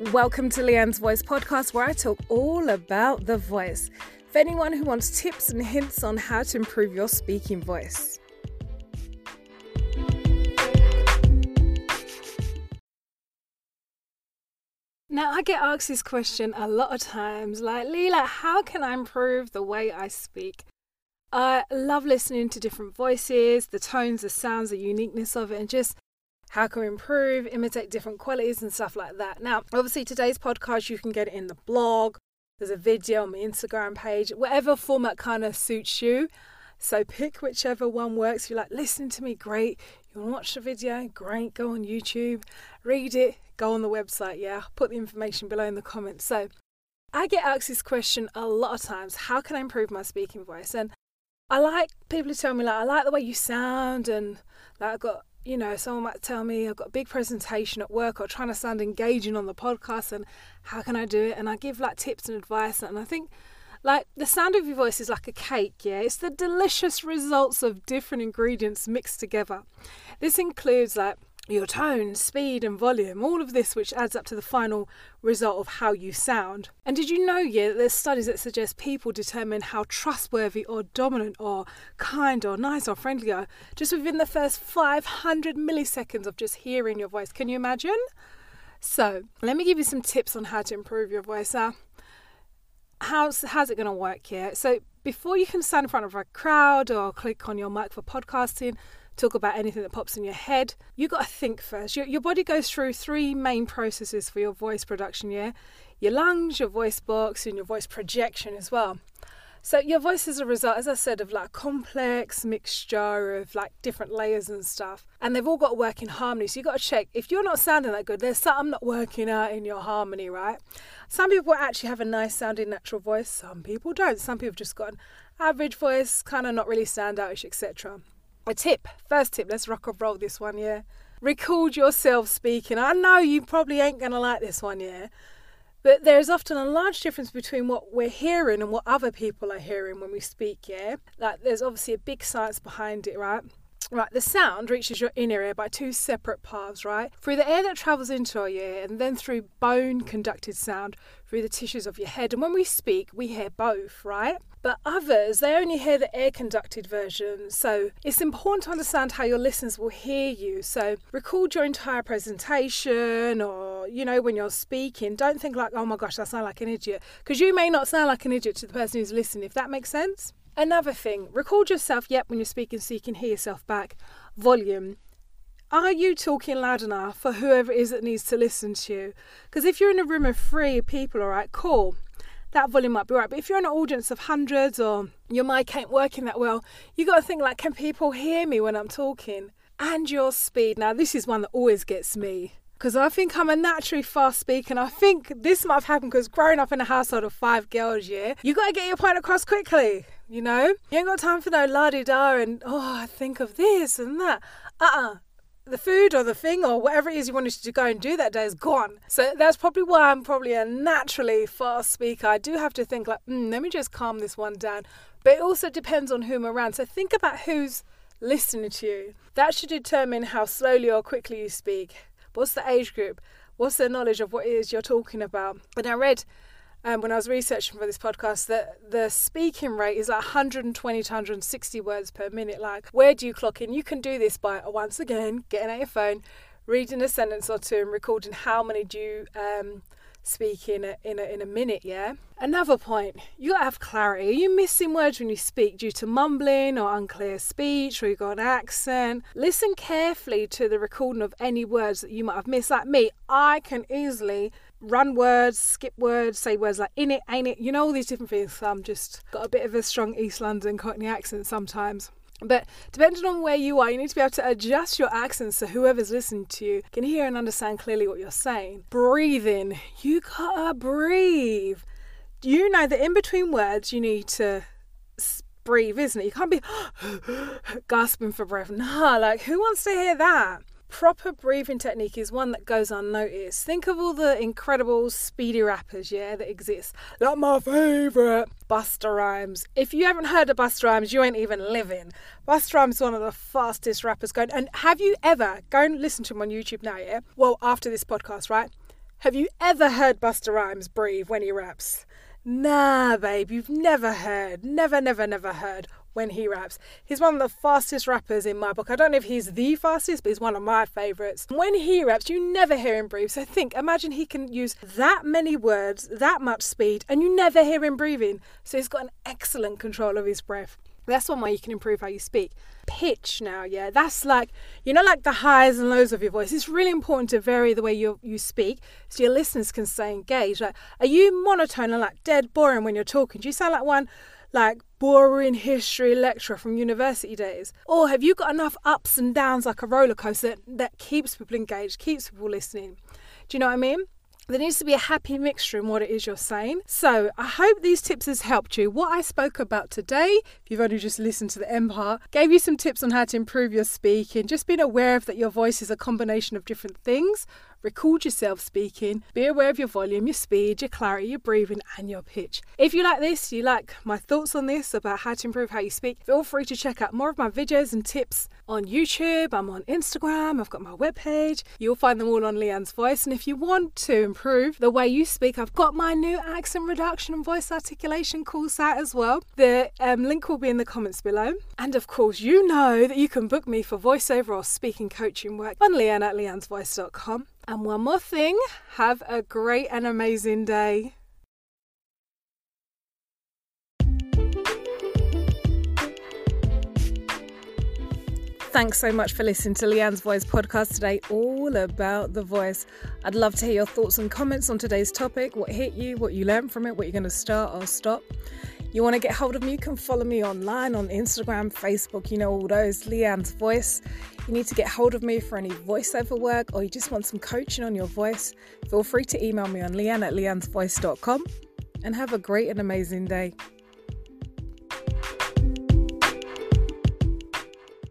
Welcome to Leanne's Voice podcast, where I talk all about the voice. For anyone who wants tips and hints on how to improve your speaking voice. Now, I get asked this question a lot of times like, Leela, how can I improve the way I speak? I love listening to different voices, the tones, the sounds, the uniqueness of it, and just how can we improve, imitate different qualities and stuff like that. Now, obviously, today's podcast, you can get it in the blog, there's a video on my Instagram page, whatever format kind of suits you. So pick whichever one works. If you like listening to me, great. You want to watch the video, great. Go on YouTube, read it, go on the website. Yeah, put the information below in the comments. So I get asked this question a lot of times how can I improve my speaking voice? And I like people to tell me, like, I like the way you sound, and like, I've got you know, someone might tell me I've got a big presentation at work or trying to sound engaging on the podcast and how can I do it? And I give like tips and advice. And I think like the sound of your voice is like a cake, yeah? It's the delicious results of different ingredients mixed together. This includes like your tone, speed, and volume, all of this which adds up to the final result of how you sound. And did you know, yeah, that there's studies that suggest people determine how trustworthy or dominant or kind or nice or friendly are just within the first 500 milliseconds of just hearing your voice. Can you imagine? So, let me give you some tips on how to improve your voice. Uh, how's, how's it going to work here? So, before you can stand in front of a crowd or click on your mic for podcasting, talk about anything that pops in your head. You got to think first. Your, your body goes through three main processes for your voice production, yeah? Your lungs, your voice box, and your voice projection as well. So your voice is a result, as I said, of like a complex mixture of like different layers and stuff. And they've all got to work in harmony. So you've got to check if you're not sounding that good, there's something not working out in your harmony, right? Some people actually have a nice sounding natural voice, some people don't. Some people just got an average voice, kind of not really standoutish, etc. A tip, first tip, let's rock and roll this one, yeah. Record yourself speaking. I know you probably ain't going to like this one, yeah. But there's often a large difference between what we're hearing and what other people are hearing when we speak, yeah? Like, there's obviously a big science behind it, right? Right, the sound reaches your inner ear by two separate paths, right? Through the air that travels into our ear and then through bone conducted sound through the tissues of your head. And when we speak, we hear both, right? But others, they only hear the air conducted version. So it's important to understand how your listeners will hear you. So record your entire presentation or, you know, when you're speaking, don't think like, oh my gosh, I sound like an idiot. Because you may not sound like an idiot to the person who's listening, if that makes sense. Another thing, record yourself, yep, when you're speaking so you can hear yourself back. Volume. Are you talking loud enough for whoever it is that needs to listen to you? Because if you're in a room of three people, all right, cool, that volume might be right. But if you're in an audience of hundreds or your mic ain't working that well, you got to think like, can people hear me when I'm talking? And your speed. Now, this is one that always gets me because I think I'm a naturally fast speaker. And I think this might have happened because growing up in a household of five girls, yeah, you got to get your point across quickly, you know? You ain't got time for no la di da and, oh, I think of this and that. Uh uh the food or the thing or whatever it is you wanted to go and do that day is gone. So that's probably why I'm probably a naturally fast speaker. I do have to think like, mm, let me just calm this one down. But it also depends on who I'm around. So think about who's listening to you. That should determine how slowly or quickly you speak. What's the age group? What's the knowledge of what it is you're talking about? And I read um, when I was researching for this podcast that the speaking rate is like 120 to 160 words per minute. Like, where do you clock in? You can do this by once again getting out your phone, reading a sentence or two, and recording how many do you um, speak in a, in a, in a minute, yeah? Another point, you gotta have clarity. Are you missing words when you speak due to mumbling or unclear speech or you got an accent? Listen carefully to the recording of any words that you might have missed. Like me, I can easily run words, skip words, say words like in it, ain't it, you know, all these different things. I'm just got a bit of a strong East London Cockney accent sometimes. But depending on where you are, you need to be able to adjust your accent so whoever's listening to you can hear and understand clearly what you're saying. Breathing. You gotta breathe. You know that in between words, you need to breathe, isn't it? You can't be gasping for breath. Nah, like who wants to hear that? Proper breathing technique is one that goes unnoticed. Think of all the incredible speedy rappers, yeah, that exist. Like my favourite, Busta Rhymes. If you haven't heard of Busta Rhymes, you ain't even living. Busta Rhymes is one of the fastest rappers going. And have you ever, go and listen to him on YouTube now, yeah? Well, after this podcast, right? Have you ever heard Busta Rhymes breathe when he raps? Nah, babe, you've never heard, never, never, never heard when he raps. He's one of the fastest rappers in my book. I don't know if he's the fastest, but he's one of my favourites. When he raps, you never hear him breathe. So think, imagine he can use that many words, that much speed, and you never hear him breathing. So he's got an excellent control of his breath. That's one way you can improve how you speak. Pitch now, yeah, that's like you know, like the highs and lows of your voice. It's really important to vary the way you you speak so your listeners can stay engaged. Like, are you monotone and like dead boring when you're talking? Do you sound like one like boring history lecturer from university days? Or have you got enough ups and downs like a roller coaster that, that keeps people engaged, keeps people listening? Do you know what I mean? There needs to be a happy mixture in what it is you're saying. So I hope these tips has helped you. What I spoke about today, if you've only just listened to the M part, gave you some tips on how to improve your speaking. Just being aware of that your voice is a combination of different things record yourself speaking, be aware of your volume, your speed, your clarity, your breathing, and your pitch. If you like this, you like my thoughts on this about how to improve how you speak, feel free to check out more of my videos and tips on YouTube. I'm on Instagram, I've got my webpage. You'll find them all on Leanne's Voice. And if you want to improve the way you speak, I've got my new accent reduction and voice articulation course out as well. The um, link will be in the comments below. And of course, you know that you can book me for voiceover or speaking coaching work on leanne at leannesvoice.com. And one more thing have a great and amazing day. Thanks so much for listening to Leanne's Voice podcast today, all about the voice. I'd love to hear your thoughts and comments on today's topic what hit you, what you learned from it, what you're going to start or stop. You want to get hold of me? You can follow me online on Instagram, Facebook, you know, all those. Leanne's Voice. You need to get hold of me for any voiceover work or you just want some coaching on your voice, feel free to email me on leanne at leannesvoice.com and have a great and amazing day.